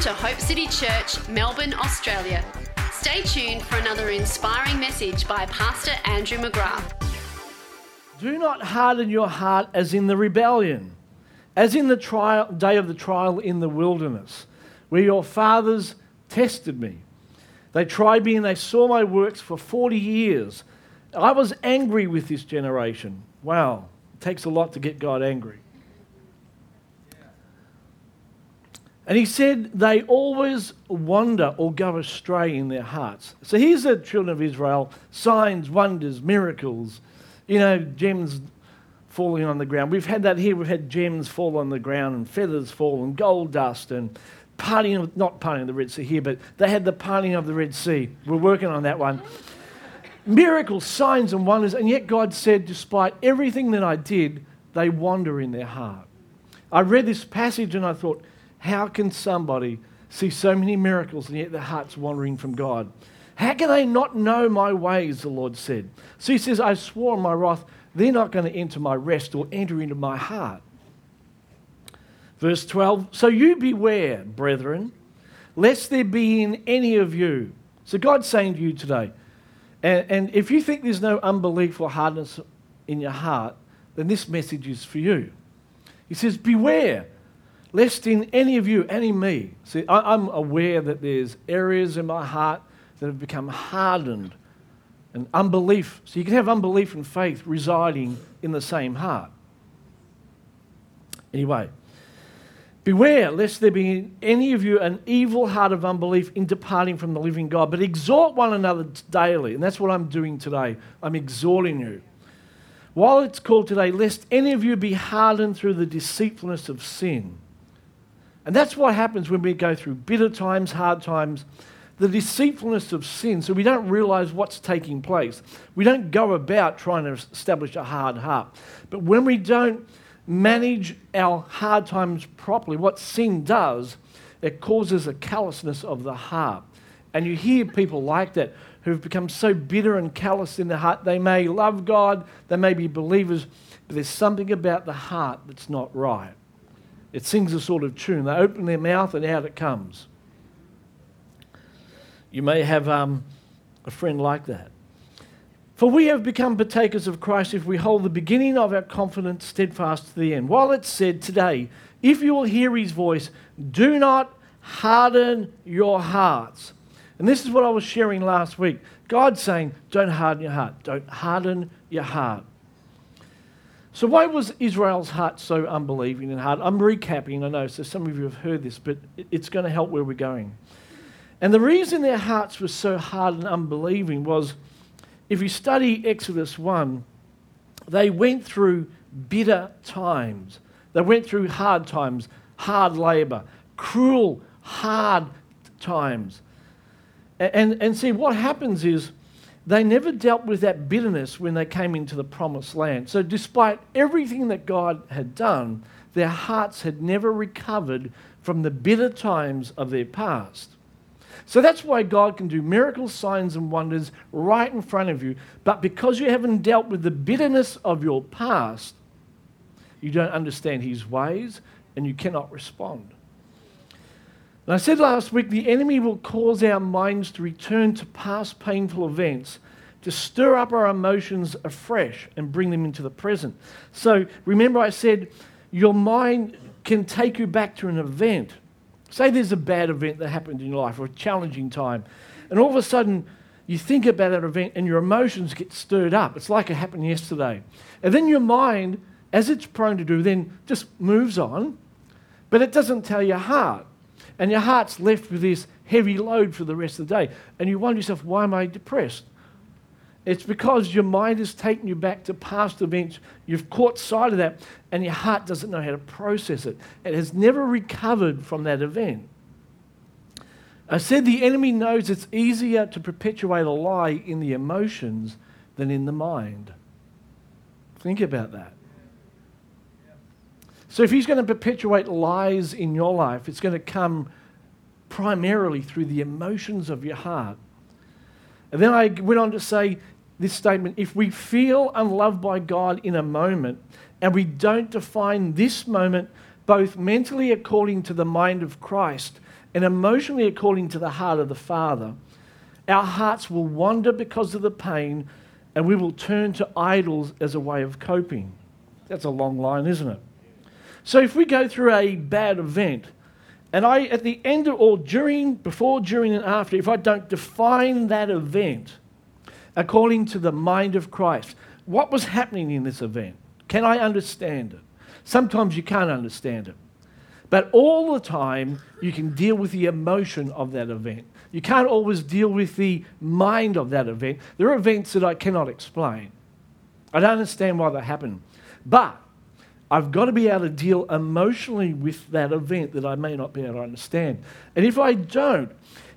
to Hope City Church, Melbourne, Australia. Stay tuned for another inspiring message by Pastor Andrew McGrath. Do not harden your heart as in the rebellion, as in the trial, day of the trial in the wilderness, where your fathers tested me. They tried me and they saw my works for 40 years. I was angry with this generation. Wow, it takes a lot to get God angry. And he said, they always wander or go astray in their hearts. So here's the children of Israel signs, wonders, miracles, you know, gems falling on the ground. We've had that here. We've had gems fall on the ground and feathers fall and gold dust and parting, not parting of the Red Sea here, but they had the parting of the Red Sea. We're working on that one. Miracles, signs, and wonders. And yet God said, despite everything that I did, they wander in their heart. I read this passage and I thought, how can somebody see so many miracles and yet their heart's wandering from God? How can they not know my ways, the Lord said. So he says, I swore in my wrath, they're not going to enter my rest or enter into my heart. Verse 12, so you beware, brethren, lest there be in any of you. So God's saying to you today, and, and if you think there's no unbelief or hardness in your heart, then this message is for you. He says, Beware lest in any of you, any me, see, I, I'm aware that there's areas in my heart that have become hardened and unbelief. So you can have unbelief and faith residing in the same heart. Anyway, beware lest there be in any of you an evil heart of unbelief in departing from the living God, but exhort one another daily. And that's what I'm doing today. I'm exhorting you. While it's called today, lest any of you be hardened through the deceitfulness of sin. And that's what happens when we go through bitter times, hard times, the deceitfulness of sin. So we don't realize what's taking place. We don't go about trying to establish a hard heart. But when we don't manage our hard times properly, what sin does, it causes a callousness of the heart. And you hear people like that who've become so bitter and callous in their heart. They may love God, they may be believers, but there's something about the heart that's not right. It sings a sort of tune. They open their mouth and out it comes. You may have um, a friend like that. For we have become partakers of Christ if we hold the beginning of our confidence steadfast to the end. While it's said today, if you will hear his voice, do not harden your hearts. And this is what I was sharing last week. God saying, don't harden your heart. Don't harden your heart. So, why was Israel's heart so unbelieving and hard? I'm recapping, I know, so some of you have heard this, but it's going to help where we're going. And the reason their hearts were so hard and unbelieving was if you study Exodus 1, they went through bitter times. They went through hard times, hard labor, cruel, hard times. And, and, see, what happens is they never dealt with that bitterness when they came into the promised land. So, despite everything that God had done, their hearts had never recovered from the bitter times of their past. So that's why God can do miracles, signs, and wonders right in front of you. But because you haven't dealt with the bitterness of your past, you don't understand His ways and you cannot respond. And I said last week the enemy will cause our minds to return to past painful events, to stir up our emotions afresh and bring them into the present. So remember, I said your mind can take you back to an event. Say there's a bad event that happened in your life or a challenging time, and all of a sudden you think about that event and your emotions get stirred up. It's like it happened yesterday. And then your mind, as it's prone to do, then just moves on, but it doesn't tell your heart. And your heart's left with this heavy load for the rest of the day. And you wonder yourself, why am I depressed? It's because your mind has taken you back to past events. You've caught sight of that, and your heart doesn't know how to process it. It has never recovered from that event. I said the enemy knows it's easier to perpetuate a lie in the emotions than in the mind. Think about that. So if he's going to perpetuate lies in your life, it's going to come primarily through the emotions of your heart. And then I went on to say this statement if we feel unloved by God in a moment and we don't define this moment both mentally according to the mind of Christ and emotionally according to the heart of the Father, our hearts will wander because of the pain and we will turn to idols as a way of coping. That's a long line, isn't it? So if we go through a bad event, and I, at the end of, or during, before, during, and after, if I don't define that event according to the mind of Christ, what was happening in this event? Can I understand it? Sometimes you can't understand it. But all the time, you can deal with the emotion of that event. You can't always deal with the mind of that event. There are events that I cannot explain. I don't understand why they happen. But I've got to be able to deal emotionally with that event that I may not be able to understand. And if I don't,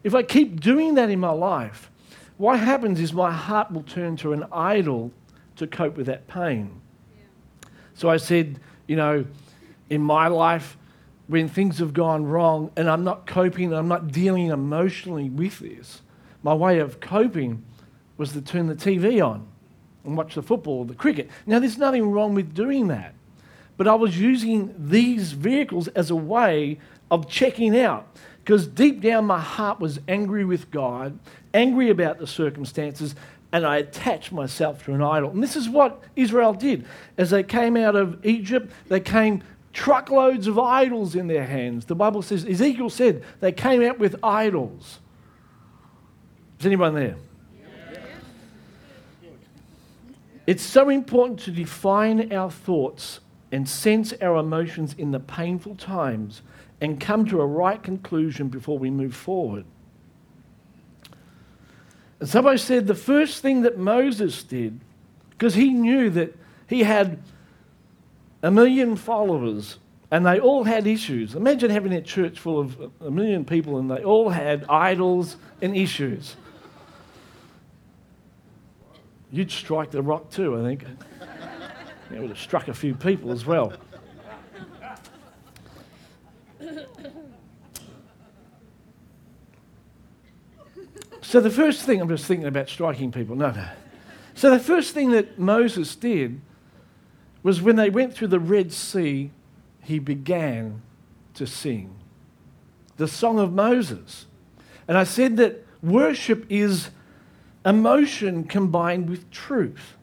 if I keep doing that in my life, what happens is my heart will turn to an idol to cope with that pain. Yeah. So I said, you know, in my life, when things have gone wrong and I'm not coping, I'm not dealing emotionally with this, my way of coping was to turn the TV on and watch the football or the cricket. Now, there's nothing wrong with doing that, but I was using these vehicles as a way of checking out because deep down my heart was angry with God, angry about the circumstances, and I attached myself to an idol. And this is what Israel did. As they came out of Egypt, they came truckloads of idols in their hands. The Bible says, Ezekiel said, they came out with idols. Is anyone there? It's so important to define our thoughts and sense our emotions in the painful times and come to a right conclusion before we move forward. And somebody said the first thing that Moses did, because he knew that he had a million followers and they all had issues. Imagine having a church full of a million people and they all had idols and issues. You'd strike the rock too, I think. It would have struck a few people as well. So the first thing, I'm just thinking about striking people. No, no. So the first thing that Moses did was when they went through the Red Sea, he began to sing the song of Moses. And I said that worship is emotion combined with truth.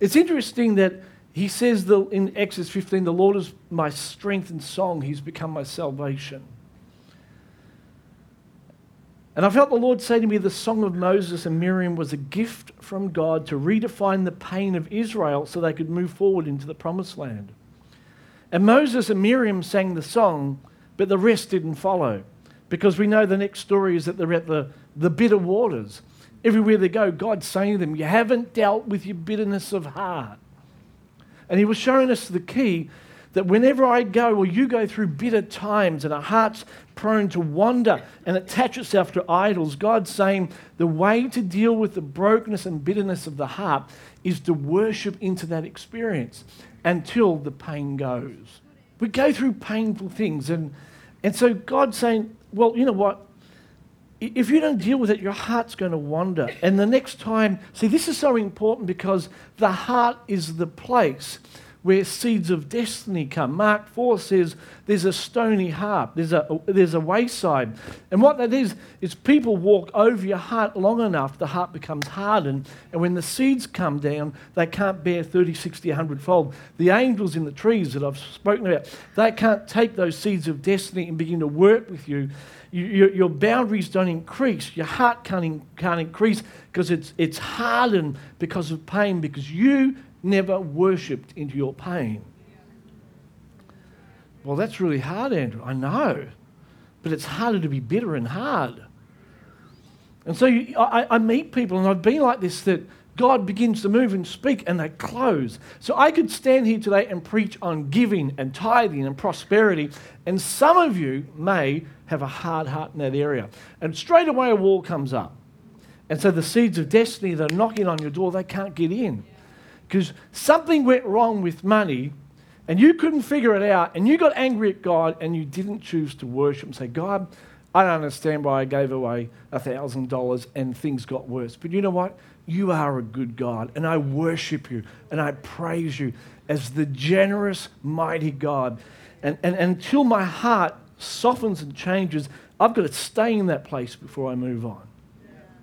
It's interesting that he says the, in Exodus 15, the Lord is my strength and song, he's become my salvation. And I felt the Lord say to me, the song of Moses and Miriam was a gift from God to redefine the pain of Israel so they could move forward into the promised land. And Moses and Miriam sang the song, but the rest didn't follow. Because we know the next story is that they're at the, the bitter waters. Everywhere they go, God's saying to them, You haven't dealt with your bitterness of heart. And He was showing us the key that whenever I go or you go through bitter times and our heart's prone to wander and attach itself to idols, God's saying the way to deal with the brokenness and bitterness of the heart is to worship into that experience until the pain goes. We go through painful things, and, and so God's saying, Well, you know what? If you don't deal with it, your heart's going to wander. And the next time, see, this is so important because the heart is the place where seeds of destiny come. Mark 4 says there's a stony heart, there's a, there's a wayside. And what that is, is people walk over your heart long enough, the heart becomes hardened. And when the seeds come down, they can't bear 30, 60, 100 fold. The angels in the trees that I've spoken about, they can't take those seeds of destiny and begin to work with you. You your, your boundaries don't increase, your heart can't, in, can't increase because it's, it's hardened because of pain, because you never worshipped into your pain. Well, that's really hard, Andrew. I know. But it's harder to be bitter and hard. And so you, I, I meet people, and I've been like this that God begins to move and speak, and they close. So I could stand here today and preach on giving and tithing and prosperity, and some of you may have a hard heart in that area. And straight away a wall comes up. And so the seeds of destiny that are knocking on your door, they can't get in because something went wrong with money and you couldn't figure it out and you got angry at God and you didn't choose to worship and say, God, I don't understand why I gave away $1,000 and things got worse. But you know what? You are a good God, and I worship you and I praise you as the generous, mighty God. And, and, and until my heart softens and changes, I've got to stay in that place before I move on.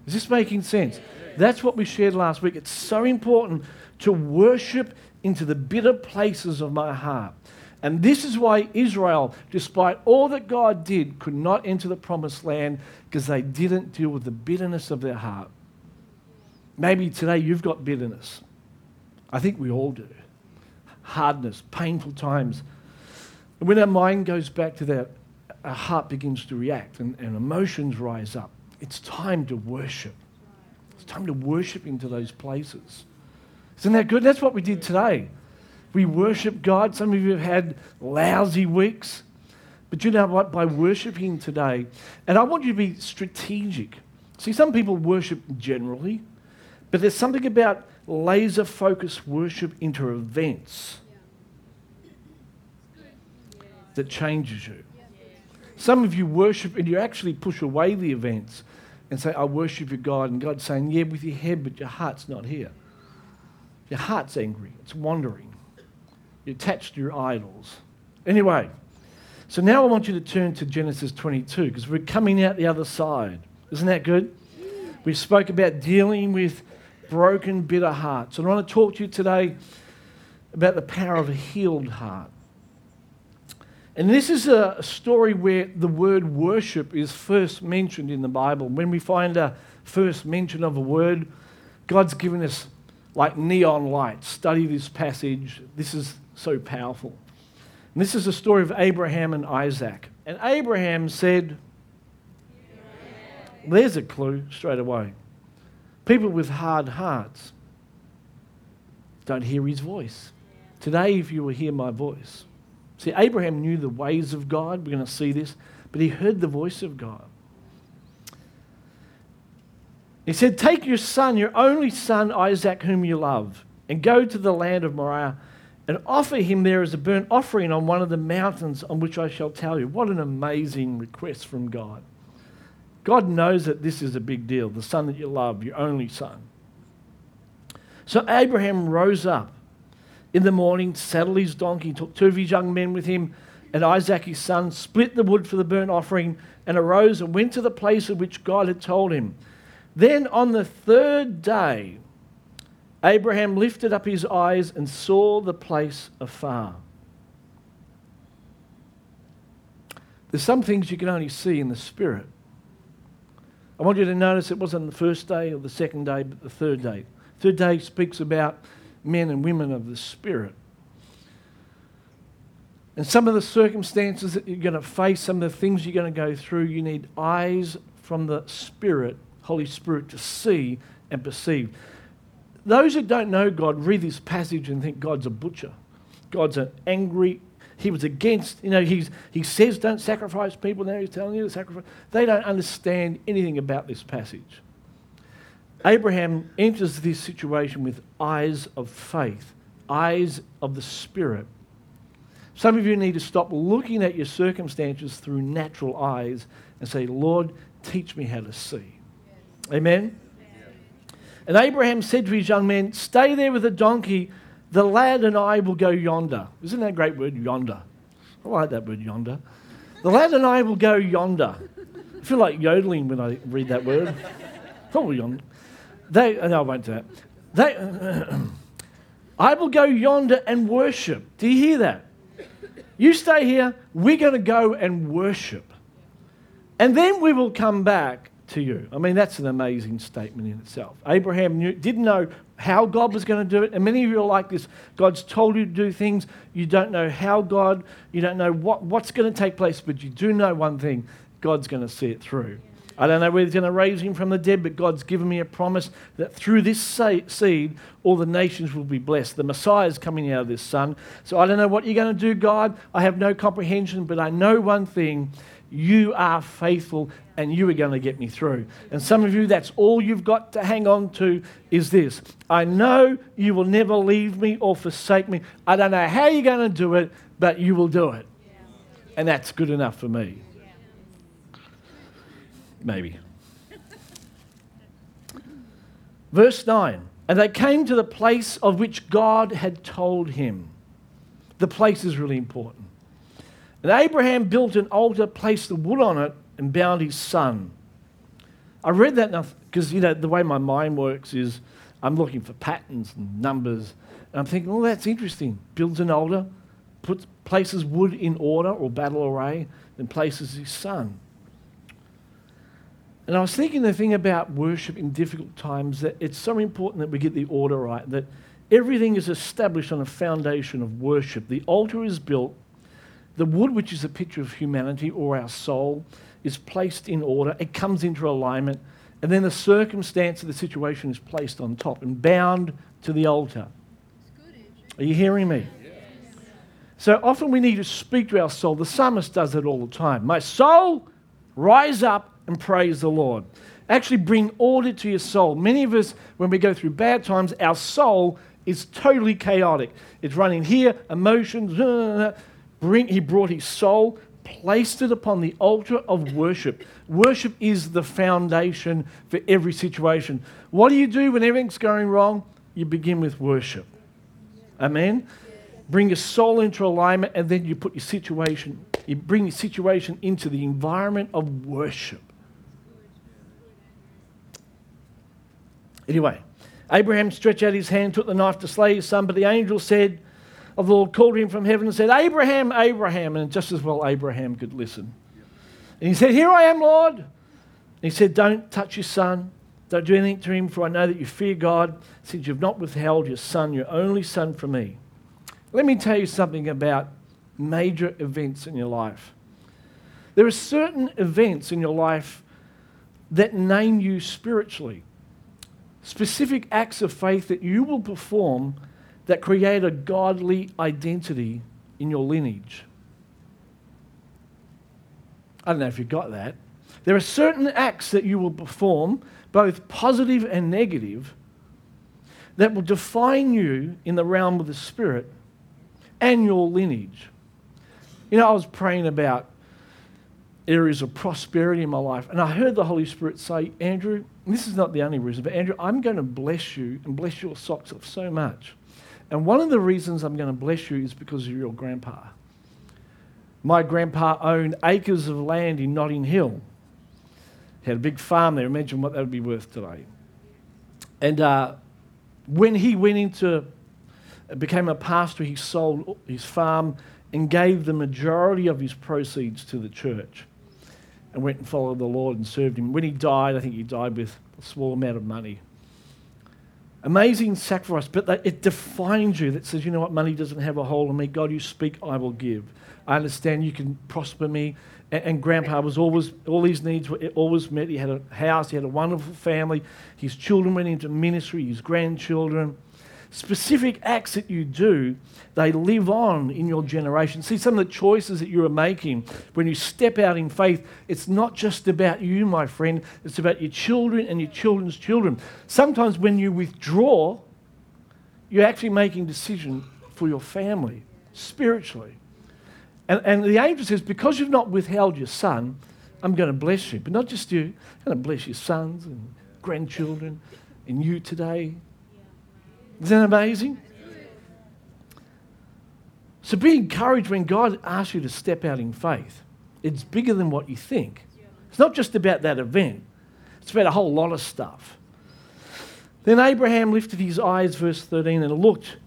Is this making sense? That's what we shared last week. It's so important to worship into the bitter places of my heart. And this is why Israel, despite all that God did, could not enter the promised land because they didn't deal with the bitterness of their heart. Maybe today you've got bitterness. I think we all do. Hardness, painful times. When our mind goes back to that, our heart begins to react and, and emotions rise up. It's time to worship. It's time to worship into those places. Isn't that good? That's what we did today. We worship God. Some of you have had lousy weeks. But you know what? By worshiping today, and I want you to be strategic. See, some people worship generally, but there's something about laser focused worship into events that changes you. Some of you worship and you actually push away the events and say, I worship your God. And God's saying, Yeah, with your head, but your heart's not here. Your heart's angry, it's wandering. You're attached to your idols. Anyway, so now I want you to turn to Genesis 22 because we're coming out the other side. Isn't that good? We spoke about dealing with broken, bitter hearts. And I want to talk to you today about the power of a healed heart. And this is a story where the word worship is first mentioned in the Bible. When we find a first mention of a word, God's given us like neon lights. Study this passage. This is so powerful. And this is the story of Abraham and Isaac. And Abraham said, There's a clue straight away. People with hard hearts don't hear his voice. Today, if you will hear my voice. See, Abraham knew the ways of God. We're going to see this. But he heard the voice of God. He said, Take your son, your only son, Isaac, whom you love, and go to the land of Moriah and offer him there as a burnt offering on one of the mountains on which I shall tell you. What an amazing request from God. God knows that this is a big deal, the son that you love, your only son. So Abraham rose up in the morning, saddled his donkey, took two of his young men with him, and Isaac his son, split the wood for the burnt offering, and arose and went to the place of which God had told him. Then on the third day, Abraham lifted up his eyes and saw the place afar. There's some things you can only see in the spirit. I want you to notice it wasn't the first day or the second day, but the third day. Third day speaks about men and women of the Spirit. And some of the circumstances that you're going to face, some of the things you're going to go through, you need eyes from the Spirit, Holy Spirit, to see and perceive. Those who don't know God read this passage and think God's a butcher. God's an angry, he was against, you know, he's, he says don't sacrifice people, now he's telling you to sacrifice. They don't understand anything about this passage. Abraham enters this situation with eyes of faith, eyes of the Spirit. Some of you need to stop looking at your circumstances through natural eyes and say, Lord, teach me how to see. Yes. Amen? Yes. And Abraham said to his young men, Stay there with the donkey the lad and I will go yonder. Isn't that a great word, yonder? I like that word, yonder. The lad and I will go yonder. I feel like yodeling when I read that word. Probably yonder. They, uh, no, I won't do that. They, I will go yonder and worship. Do you hear that? You stay here, we're going to go and worship. And then we will come back to you. I mean, that's an amazing statement in itself. Abraham knew, didn't know how God was going to do it. And many of you are like this. God's told you to do things. You don't know how God, you don't know what, what's going to take place, but you do know one thing God's going to see it through. I don't know whether he's going to raise him from the dead, but God's given me a promise that through this seed, all the nations will be blessed. The Messiah is coming out of this son. So I don't know what you're going to do, God. I have no comprehension, but I know one thing you are faithful and you are going to get me through. And some of you, that's all you've got to hang on to is this I know you will never leave me or forsake me. I don't know how you're going to do it, but you will do it. And that's good enough for me. Maybe. Verse 9 And they came to the place of which God had told him. The place is really important. And Abraham built an altar, placed the wood on it, and bound his son. I read that because, you know, the way my mind works is I'm looking for patterns and numbers. And I'm thinking, well, that's interesting. Builds an altar, puts, places wood in order or battle array, then places his son. And I was thinking the thing about worship in difficult times that it's so important that we get the order right, that everything is established on a foundation of worship. The altar is built, the wood, which is a picture of humanity or our soul, is placed in order, it comes into alignment, and then the circumstance of the situation is placed on top and bound to the altar. Are you hearing me? So often we need to speak to our soul. The psalmist does it all the time. My soul, rise up and praise the Lord. Actually, bring order to your soul. Many of us, when we go through bad times, our soul is totally chaotic. It's running here, emotions. Uh, uh, uh. Bring, he brought his soul, placed it upon the altar of worship. Worship is the foundation for every situation. What do you do when everything's going wrong? You begin with worship. Amen? Bring your soul into alignment, and then you put your situation, you bring your situation into the environment of worship. Anyway, Abraham stretched out his hand, took the knife to slay his son, but the angel said, of the Lord called him from heaven and said, Abraham, Abraham. And just as well, Abraham could listen. And he said, Here I am, Lord. And he said, Don't touch your son. Don't do anything to him, for I know that you fear God, since you've not withheld your son, your only son, from me. Let me tell you something about major events in your life. There are certain events in your life that name you spiritually specific acts of faith that you will perform that create a godly identity in your lineage. I don't know if you got that. There are certain acts that you will perform, both positive and negative, that will define you in the realm of the Spirit and your lineage. You know, I was praying about areas of prosperity in my life, and I heard the Holy Spirit say, Andrew, this is not the only reason, but Andrew, I'm going to bless you and bless your socks off so much. And one of the reasons I'm going to bless you is because of your grandpa. My grandpa owned acres of land in Notting Hill. He had a big farm there. Imagine what that would be worth today. And uh, when he went into, became a pastor, he sold his farm and gave the majority of his proceeds to the church and went and followed the Lord and served him. When he died, I think he died with a small amount of money. Amazing sacrifice, but that it defines you that says, you know what, money doesn't have a hold on me. God, you speak, I will give. I understand you can prosper me. And, and Grandpa was always, all his needs were always met. He had a house, he had a wonderful family. His children went into ministry, his grandchildren specific acts that you do, they live on in your generation. See, some of the choices that you are making when you step out in faith, it's not just about you, my friend, it's about your children and your children's children. Sometimes when you withdraw, you're actually making decisions for your family spiritually. And, and the angel says, because you've not withheld your son, I'm going to bless you. But not just you, I'm going to bless your sons and grandchildren and you today isn't that amazing? So be encouraged when God asks you to step out in faith. It's bigger than what you think. It's not just about that event, it's about a whole lot of stuff. Then Abraham lifted his eyes, verse 13, and looked,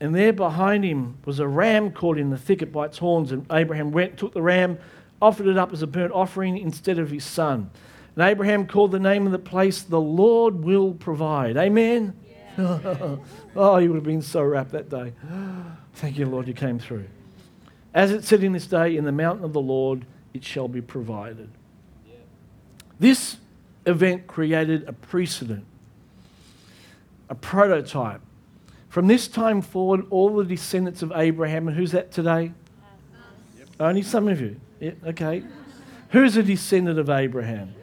and there behind him was a ram caught in the thicket by its horns. And Abraham went, took the ram, offered it up as a burnt offering instead of his son. And Abraham called the name of the place, The Lord Will Provide. Amen. oh, you would have been so wrapped that day. Thank you, Lord, you came through. As it said in this day, in the mountain of the Lord it shall be provided. This event created a precedent, a prototype. From this time forward, all the descendants of Abraham, and who's that today? Yep. Only some of you. Yeah, okay. Who's a descendant of Abraham?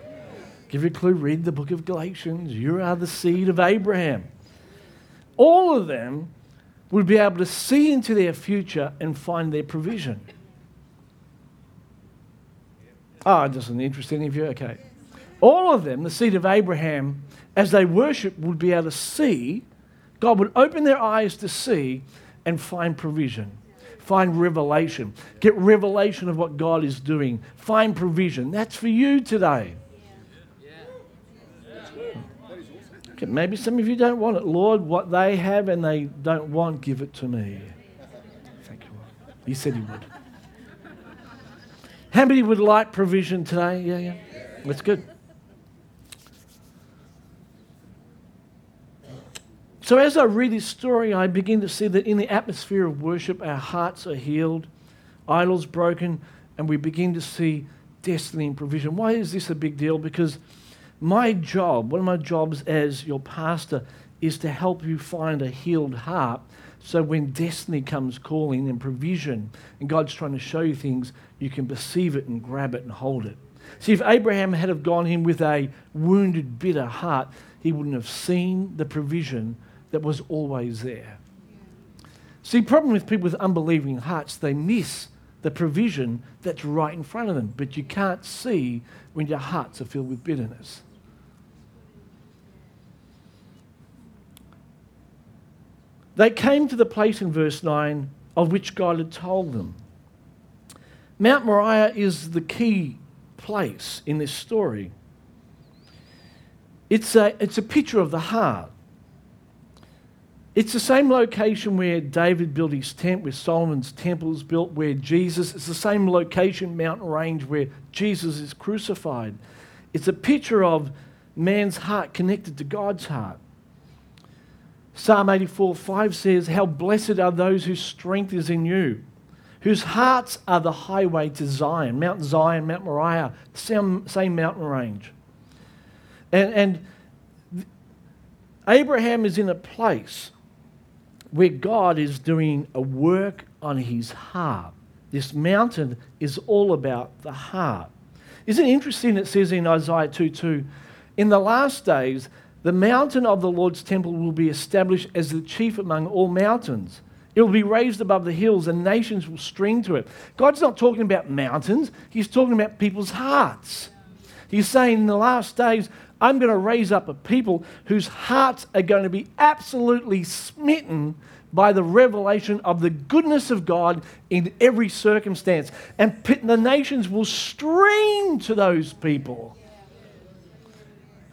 Give you a clue, read the book of Galatians. You are the seed of Abraham all of them would be able to see into their future and find their provision. Oh, it ah, doesn't interest any of you? Okay. all of them, the seed of Abraham, as they worship, would be able to see. God would open their eyes to see and find provision, find revelation, get revelation of what God is doing, find provision. That's for you today. Okay, maybe some of you don't want it. Lord, what they have and they don't want, give it to me. Thank you, Lord. He said he would. How many would like provision today? Yeah, yeah. That's good. So, as I read this story, I begin to see that in the atmosphere of worship, our hearts are healed, idols broken, and we begin to see destiny and provision. Why is this a big deal? Because my job, one of my jobs as your pastor, is to help you find a healed heart. So when destiny comes calling and provision, and God's trying to show you things, you can perceive it and grab it and hold it. See, if Abraham had have gone in with a wounded, bitter heart, he wouldn't have seen the provision that was always there. See, problem with people with unbelieving hearts, they miss the provision that's right in front of them, but you can't see when your hearts are filled with bitterness. They came to the place in verse 9 of which God had told them. Mount Moriah is the key place in this story. It's a, it's a picture of the heart. It's the same location where David built his tent, where Solomon's temple is built, where Jesus, it's the same location, mountain range, where Jesus is crucified. It's a picture of man's heart connected to God's heart. Psalm 84 5 says, How blessed are those whose strength is in you, whose hearts are the highway to Zion. Mount Zion, Mount Moriah, same, same mountain range. And, and Abraham is in a place where God is doing a work on his heart. This mountain is all about the heart. Isn't it interesting? It says in Isaiah 2 2, in the last days, the mountain of the Lord's temple will be established as the chief among all mountains. It will be raised above the hills, and nations will stream to it. God's not talking about mountains, He's talking about people's hearts. He's saying in the last days, I'm going to raise up a people whose hearts are going to be absolutely smitten by the revelation of the goodness of God in every circumstance. And the nations will stream to those people.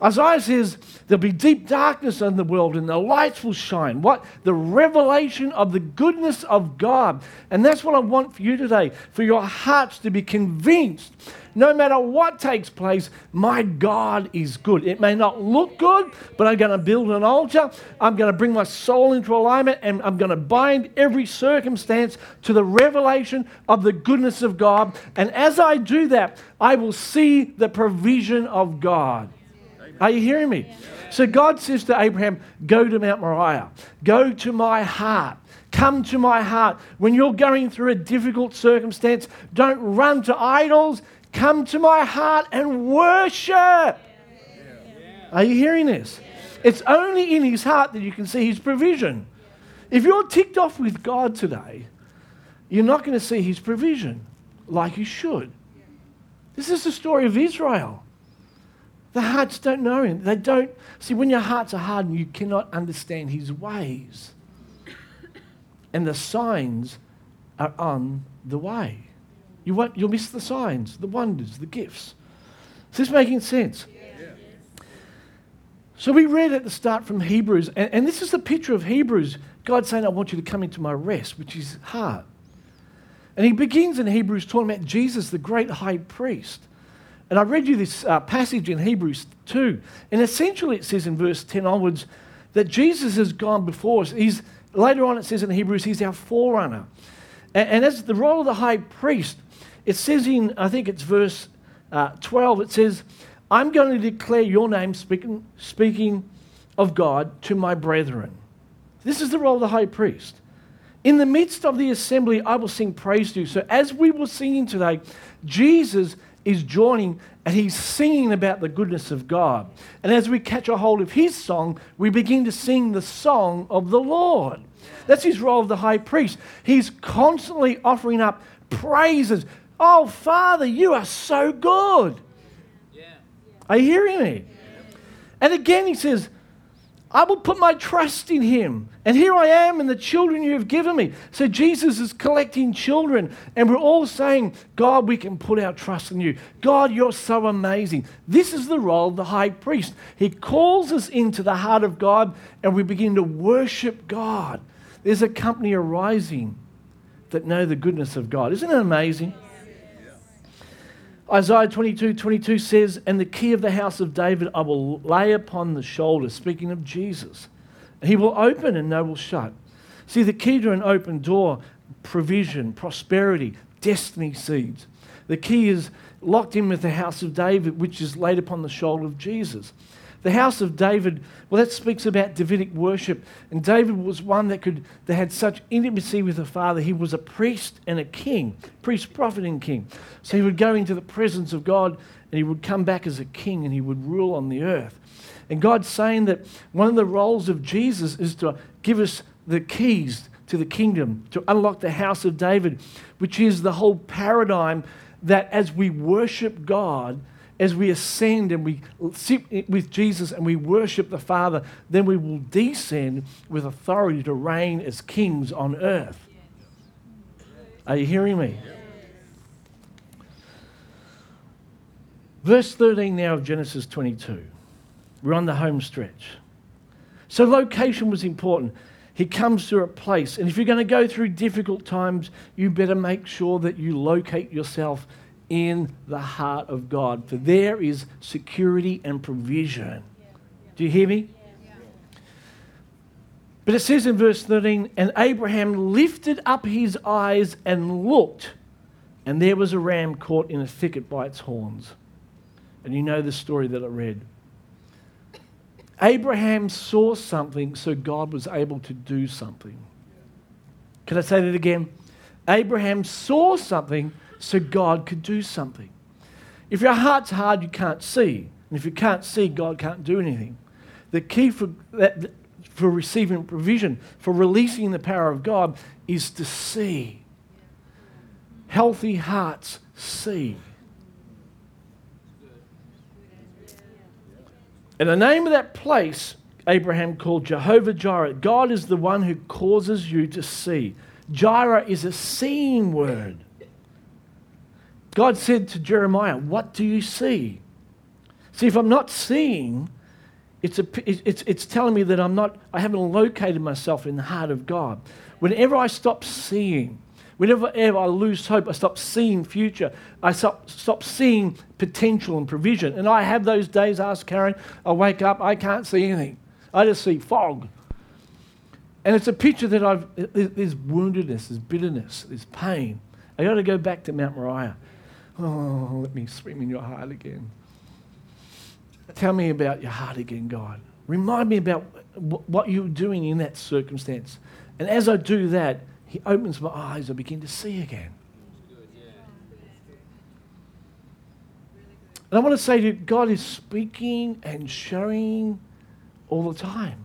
Isaiah says there'll be deep darkness in the world and the lights will shine. What? The revelation of the goodness of God. And that's what I want for you today, for your hearts to be convinced. No matter what takes place, my God is good. It may not look good, but I'm going to build an altar. I'm going to bring my soul into alignment and I'm going to bind every circumstance to the revelation of the goodness of God. And as I do that, I will see the provision of God. Are you hearing me? So God says to Abraham, Go to Mount Moriah, go to my heart. Come to my heart. When you're going through a difficult circumstance, don't run to idols. Come to my heart and worship. Are you hearing this? It's only in his heart that you can see his provision. If you're ticked off with God today, you're not going to see his provision like you should. This is the story of Israel. The hearts don't know him. They don't. See, when your hearts are hardened, you cannot understand his ways. And the signs are on the way. You won't, you'll miss the signs, the wonders, the gifts. Is this making sense? So we read at the start from Hebrews, and, and this is the picture of Hebrews. God saying, I want you to come into my rest, which is heart. And he begins in Hebrews talking about Jesus, the great high priest. And I read you this uh, passage in Hebrews 2. And essentially it says in verse 10 onwards that Jesus has gone before us. He's, later on it says in Hebrews, he's our forerunner. And, and as the role of the high priest, it says in, I think it's verse uh, 12, it says, I'm going to declare your name, speaking, speaking of God, to my brethren. This is the role of the high priest. In the midst of the assembly, I will sing praise to you. So, as we were singing today, Jesus is joining and he's singing about the goodness of God. And as we catch a hold of his song, we begin to sing the song of the Lord. That's his role of the high priest. He's constantly offering up praises. Oh, Father, you are so good. Are you hearing me? And again, he says, I will put my trust in him. And here I am and the children you have given me. So Jesus is collecting children, and we're all saying, God, we can put our trust in you. God, you're so amazing. This is the role of the high priest. He calls us into the heart of God, and we begin to worship God. There's a company arising that know the goodness of God. Isn't it amazing? Isaiah 22 22 says, And the key of the house of David I will lay upon the shoulder, speaking of Jesus. He will open and no will shut. See, the key to an open door, provision, prosperity, destiny seeds. The key is locked in with the house of David, which is laid upon the shoulder of Jesus. The house of David, well, that speaks about Davidic worship. And David was one that could that had such intimacy with the Father. He was a priest and a king, priest, prophet, and king. So he would go into the presence of God and he would come back as a king and he would rule on the earth. And God's saying that one of the roles of Jesus is to give us the keys to the kingdom, to unlock the house of David, which is the whole paradigm that as we worship God, as we ascend and we sit with Jesus and we worship the Father, then we will descend with authority to reign as kings on earth. Are you hearing me? Verse 13 now of Genesis 22. We're on the home stretch. So, location was important. He comes to a place, and if you're going to go through difficult times, you better make sure that you locate yourself in the heart of God, for there is security and provision. Do you hear me? But it says in verse 13, and Abraham lifted up his eyes and looked, and there was a ram caught in a thicket by its horns. And you know the story that I read. Abraham saw something, so God was able to do something. Can I say that again? Abraham saw something, so God could do something. If your heart's hard, you can't see. And if you can't see, God can't do anything. The key for, that, for receiving provision, for releasing the power of God, is to see. Healthy hearts see. And the name of that place, Abraham called Jehovah Jireh. God is the one who causes you to see. Jireh is a seeing word. God said to Jeremiah, What do you see? See, if I'm not seeing, it's, a, it's, it's telling me that I'm not, I haven't located myself in the heart of God. Whenever I stop seeing, whenever I lose hope, I stop seeing future, I stop, stop seeing potential and provision. And I have those days, ask Karen, I wake up, I can't see anything. I just see fog. And it's a picture that I've, there's woundedness, there's bitterness, there's pain. I got to go back to Mount Moriah. Oh, let me swim in your heart again. Tell me about your heart again, God. Remind me about what you're doing in that circumstance. And as I do that, He opens my eyes, I begin to see again. And I want to say you, God is speaking and showing all the time.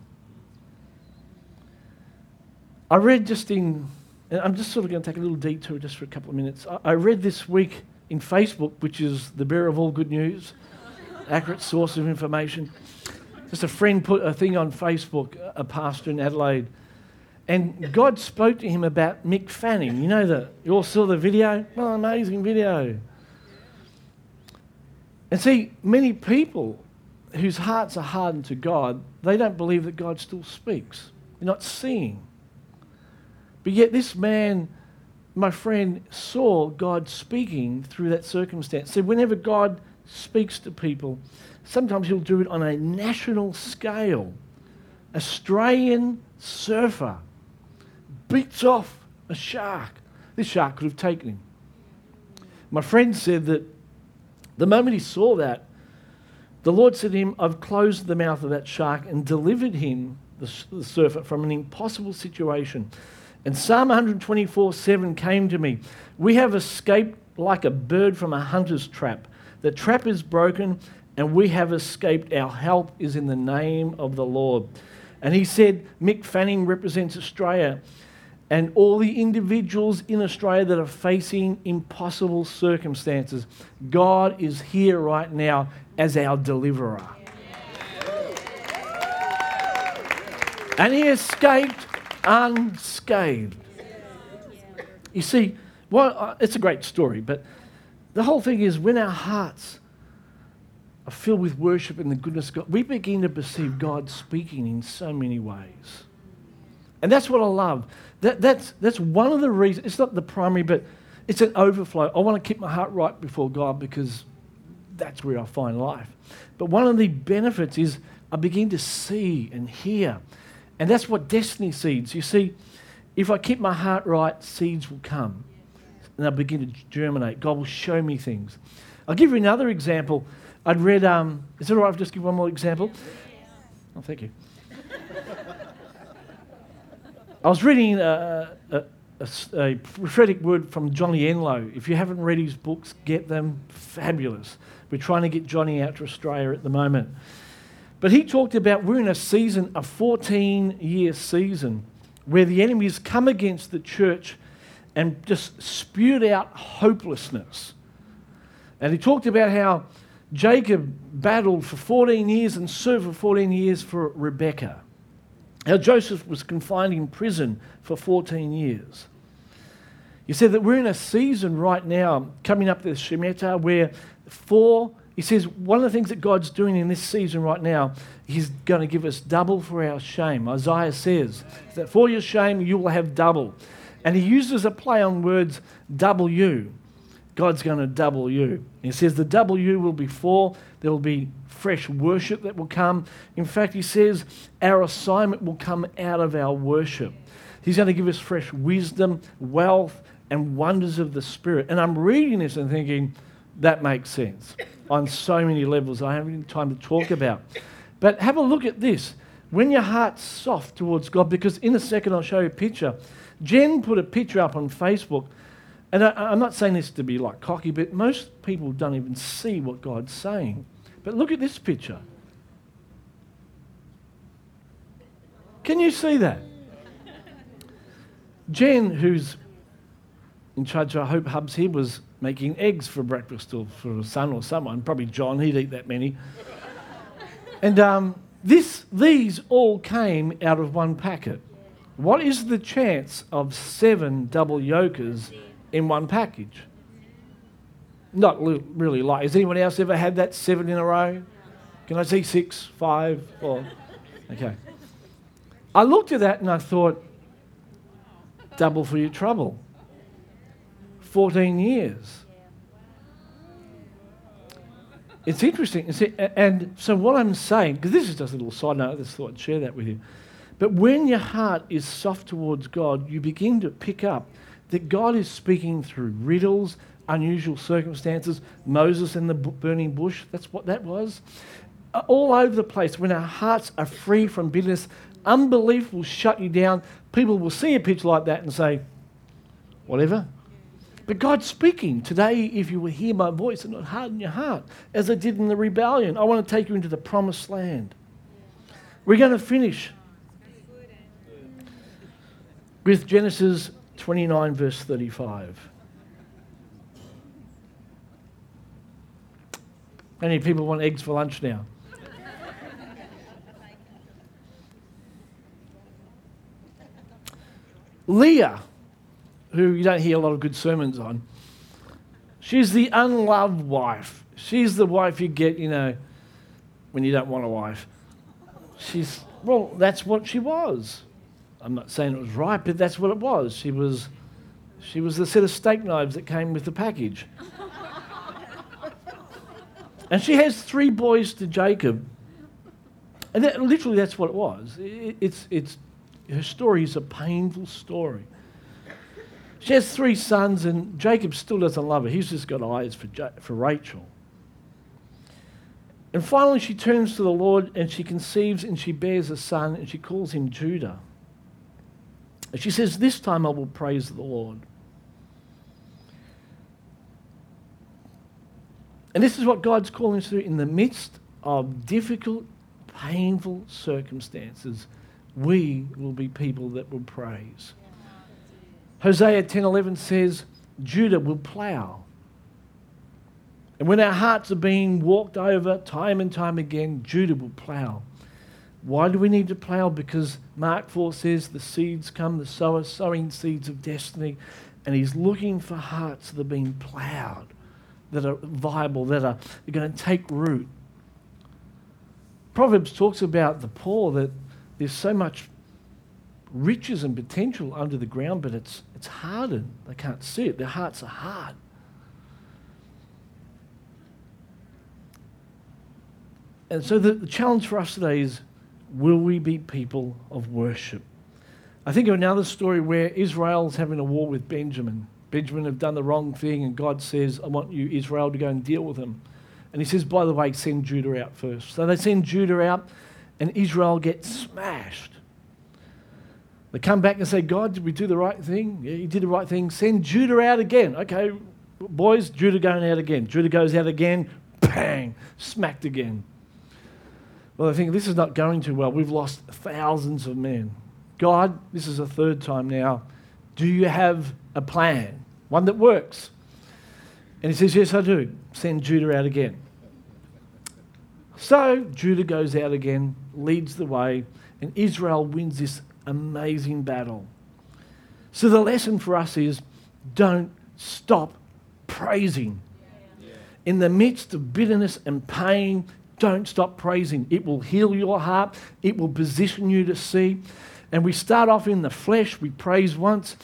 I read just in, and I'm just sort of going to take a little detour just for a couple of minutes. I read this week in Facebook, which is the bearer of all good news, accurate source of information. Just a friend put a thing on Facebook, a pastor in Adelaide, and God spoke to him about Mick Fanning. You know the you all saw the video? Oh, amazing video. And see, many people whose hearts are hardened to God, they don't believe that God still speaks. They're not seeing. But yet this man my friend saw God speaking through that circumstance. So, whenever God speaks to people, sometimes He'll do it on a national scale. Australian surfer beats off a shark. This shark could have taken him. My friend said that the moment he saw that, the Lord said to him, I've closed the mouth of that shark and delivered him, the, the surfer, from an impossible situation. And Psalm 124 7 came to me. We have escaped like a bird from a hunter's trap. The trap is broken, and we have escaped. Our help is in the name of the Lord. And he said, Mick Fanning represents Australia. and all the individuals in Australia that are facing impossible circumstances. God is here right now as our deliverer. And he escaped unscathed. You see, well, uh, it's a great story, but the whole thing is when our hearts are filled with worship and the goodness of God, we begin to perceive God speaking in so many ways. And that's what I love. That, that's, that's one of the reasons, it's not the primary, but it's an overflow. I want to keep my heart right before God because that's where I find life. But one of the benefits is I begin to see and hear. And that's what destiny seeds. You see, if I keep my heart right, seeds will come and they'll begin to germinate. God will show me things. I'll give you another example. I'd read, um, is it all right if I just give one more example? Oh, thank you. I was reading a, a, a, a, prophetic word from Johnny Enlow. If you haven't read his books, get them. Fabulous. We're trying to get Johnny out to Australia at the moment. But he talked about we're in a season, a 14 year season, where the enemy has come against the church and just spewed out hopelessness. And he talked about how Jacob battled for 14 years and served for 14 years for Rebekah. How Joseph was confined in prison for 14 years. He said that we're in a season right now, coming up to Shemitah, where for, he says, one of the things that God's doing in this season right now, He's going to give us double for our shame. Isaiah says that for your shame, you will have double. And he uses a play on words, double you. God's going to double you. He says the W will be for, there will be fresh worship that will come. In fact, he says our assignment will come out of our worship. He's going to give us fresh wisdom, wealth, and wonders of the Spirit. And I'm reading this and thinking, that makes sense on so many levels I haven't had time to talk about. But have a look at this. When your heart's soft towards God, because in a second I'll show you a picture. Jen put a picture up on Facebook, and I, am not saying this to be like cocky, but most people don't even see what God's saying. But look at this picture. Can you see that? Jen, who's in charge of Hope Hubs here, was making eggs for breakfast or for a son or someone, probably John, he'd eat that many. and um, this, these all came out of one packet. What is the chance of seven double yokers in one package? not really like. Has anyone else ever had that seven in a row? Can I see six, five, four? Okay. I looked at that and I thought, double for your trouble. 14 years. It's interesting. And so, what I'm saying, because this is just a little side note, I just thought I'd share that with you. But when your heart is soft towards God, you begin to pick up that God is speaking through riddles, unusual circumstances. Moses and the burning bush, that's what that was. All over the place, when our hearts are free from bitterness, unbelief will shut you down. People will see a picture like that and say, whatever. But God's speaking. Today, if you will hear my voice and not harden your heart, as I did in the rebellion, I want to take you into the promised land. We're going to finish with Genesis 29, verse 35. How many people want eggs for lunch now? Leah, who you don't hear a lot of good sermons on, she's the unloved wife. She's the wife you get, you know, when you don't want a wife. She's, well, that's what she was. I'm not saying it was right, but that's what it was. She was, she was the set of steak knives that came with the package. And she has three boys to Jacob. And that, literally, that's what it was. It, it's, it's, her story is a painful story. She has three sons, and Jacob still doesn't love her. He's just got eyes for, for Rachel. And finally, she turns to the Lord and she conceives and she bears a son and she calls him Judah. And she says, This time I will praise the Lord. And this is what God's calling us to do in the midst of difficult, painful circumstances. We will be people that will praise. Hosea 10:11 says, Judah will plow. And when our hearts are being walked over time and time again, Judah will plow. Why do we need to plow? Because Mark 4 says the seeds come, the sower sowing seeds of destiny, and he's looking for hearts that are being plowed, that are viable, that are going to take root. Proverbs talks about the poor that there's so much riches and potential under the ground, but it's, it's hardened. They can't see it. Their hearts are hard. And so the, the challenge for us today is will we be people of worship? I think of another story where Israel's having a war with Benjamin. Benjamin have done the wrong thing, and God says, I want you, Israel, to go and deal with them. And he says, by the way, send Judah out first. So they send Judah out, and Israel gets smashed. They come back and say, God, did we do the right thing? Yeah, you did the right thing. Send Judah out again. Okay, boys, Judah going out again. Judah goes out again. Bang! Smacked again. Well, I think this is not going too well. We've lost thousands of men. God, this is a third time now. Do you have a plan? One that works? And he says, Yes, I do. Send Judah out again. So Judah goes out again, leads the way, and Israel wins this amazing battle. So the lesson for us is don't stop praising. In the midst of bitterness and pain, don't stop praising. It will heal your heart, it will position you to see. And we start off in the flesh, we praise once.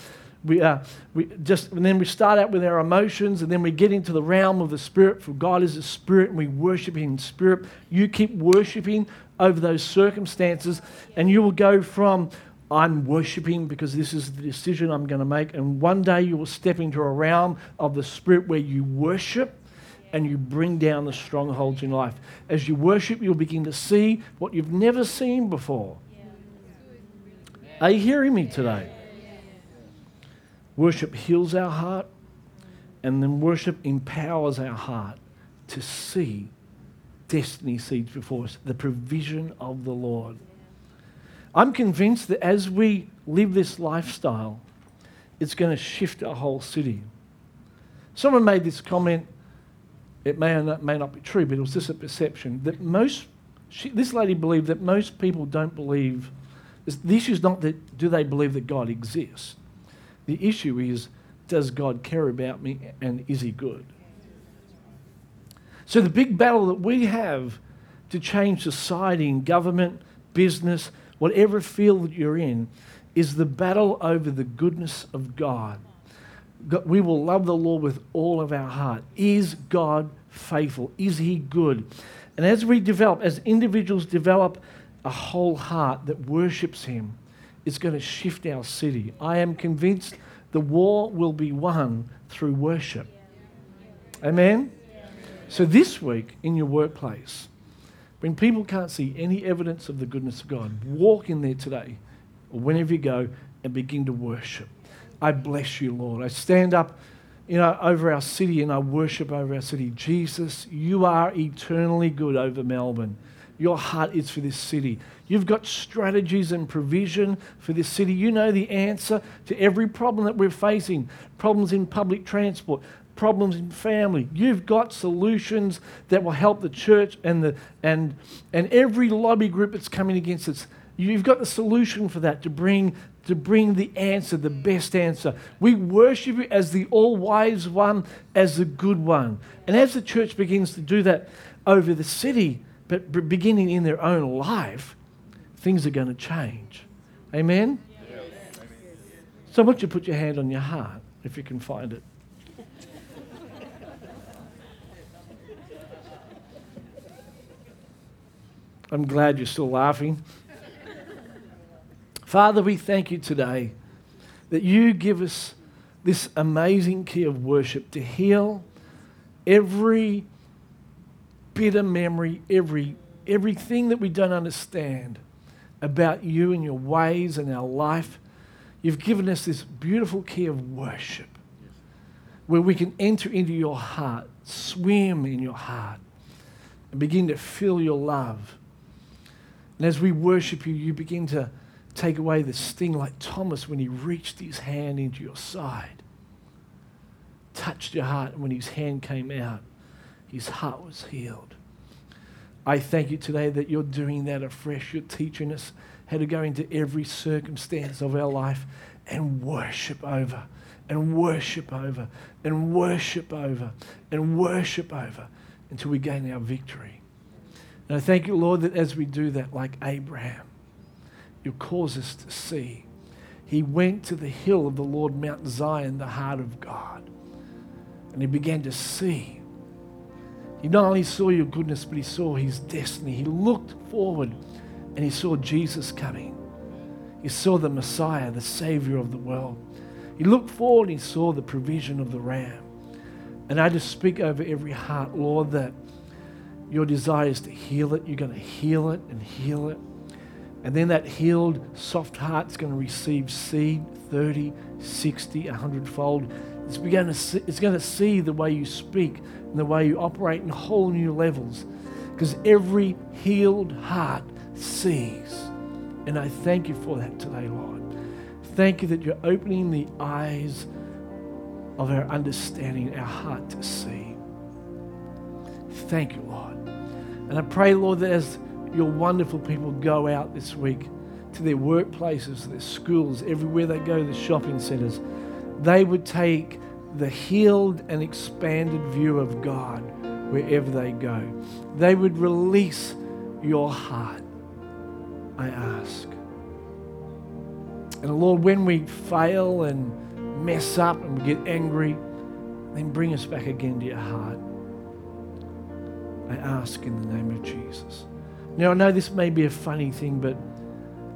We, uh, we just, and then we start out with our emotions, and then we get into the realm of the spirit. For God is a spirit, and we worship in spirit. You keep worshiping over those circumstances, and you will go from I'm worshiping because this is the decision I'm going to make. And one day you will step into a realm of the Spirit where you worship and you bring down the strongholds in life. As you worship, you'll begin to see what you've never seen before. Are you hearing me today? Worship heals our heart, and then worship empowers our heart to see destiny seeds before us, the provision of the Lord. I'm convinced that as we live this lifestyle, it's going to shift a whole city. Someone made this comment it may or not, may not be true, but it was just a perception that most, she, this lady believed that most people don't believe. The issue is not that do they believe that God exists. The issue is does God care about me and is He good? So the big battle that we have to change society and government, business, whatever field you're in, is the battle over the goodness of God we will love the Lord with all of our heart. Is God faithful? Is He good? And as we develop, as individuals develop a whole heart that worships Him, it's going to shift our city. I am convinced the war will be won through worship. Amen? So this week in your workplace, when people can't see any evidence of the goodness of God, walk in there today or whenever you go and begin to worship. I bless you, Lord. I stand up you know, over our city and I worship over our city. Jesus, you are eternally good over Melbourne. Your heart is for this city. You've got strategies and provision for this city. You know the answer to every problem that we're facing problems in public transport, problems in family. You've got solutions that will help the church and, the, and, and every lobby group that's coming against us. You've got the solution for that to bring to bring the answer, the best answer. We worship you as the all wise one, as the good one. And as the church begins to do that over the city, but beginning in their own life, things are going to change. Amen? So I want you to put your hand on your heart if you can find it. I'm glad you're still laughing. Father, we thank you today that you give us this amazing key of worship to heal every bitter memory, every, everything that we don't understand about you and your ways and our life. You've given us this beautiful key of worship where we can enter into your heart, swim in your heart, and begin to feel your love. And as we worship you, you begin to take away the sting like Thomas when he reached his hand into your side. Touched your heart, and when his hand came out, his heart was healed. I thank you today that you're doing that afresh. You're teaching us how to go into every circumstance of our life and worship over, and worship over, and worship over, and worship over until we gain our victory. And I thank you, Lord, that as we do that, like Abraham, you'll cause us to see. He went to the hill of the Lord, Mount Zion, the heart of God, and he began to see. He not only saw your goodness, but he saw his destiny. He looked forward and he saw Jesus coming. He saw the Messiah, the Savior of the world. He looked forward and he saw the provision of the Ram. And I just speak over every heart, Lord, that your desire is to heal it. You're going to heal it and heal it. And then that healed, soft heart's going to receive seed 30, 60, 100 fold. It's, begun to see, it's going to see the way you speak and the way you operate in whole new levels. Because every healed heart sees. And I thank you for that today, Lord. Thank you that you're opening the eyes of our understanding, our heart to see. Thank you, Lord. And I pray, Lord, that as your wonderful people go out this week to their workplaces, their schools, everywhere they go, the shopping centres, they would take the healed and expanded view of God wherever they go. They would release your heart, I ask. And Lord, when we fail and mess up and we get angry, then bring us back again to your heart. I ask in the name of Jesus. Now, I know this may be a funny thing, but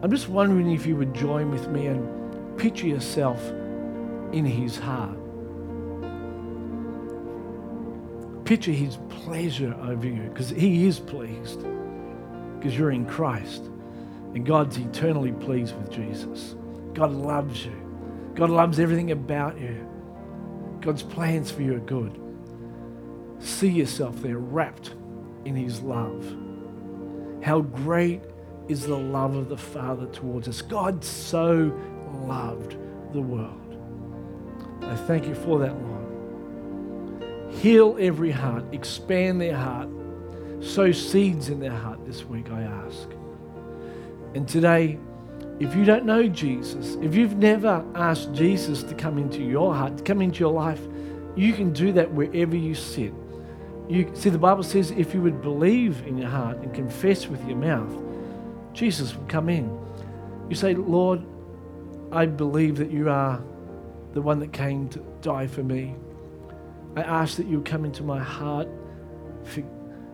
I'm just wondering if you would join with me and picture yourself in his heart. Picture his pleasure over you because he is pleased because you're in Christ and God's eternally pleased with Jesus. God loves you. God loves everything about you. God's plans for you are good. See yourself there wrapped in his love. How great is the love of the Father towards us. God so loved the world. I thank you for that, Lord. Heal every heart, expand their heart, sow seeds in their heart this week, I ask. And today, if you don't know Jesus, if you've never asked Jesus to come into your heart, to come into your life, you can do that wherever you sit. You see, the Bible says if you would believe in your heart and confess with your mouth, Jesus would come in. You say, Lord, I believe that you are the one that came to die for me. I ask that you come into my heart.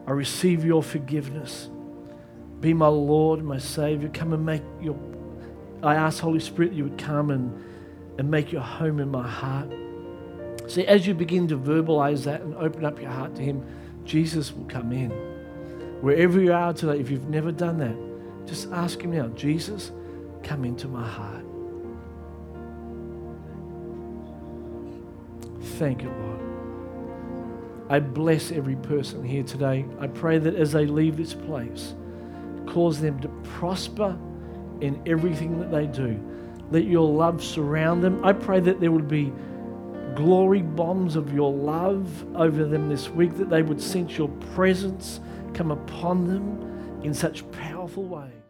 I receive your forgiveness. Be my Lord my Savior. Come and make your. I ask, Holy Spirit, you would come and, and make your home in my heart. See, as you begin to verbalize that and open up your heart to Him, Jesus will come in. Wherever you are today, if you've never done that, just ask Him now, Jesus, come into my heart. Thank you, Lord. I bless every person here today. I pray that as they leave this place, cause them to prosper in everything that they do. Let your love surround them. I pray that there would be glory bombs of your love over them this week, that they would sense your presence come upon them in such powerful ways.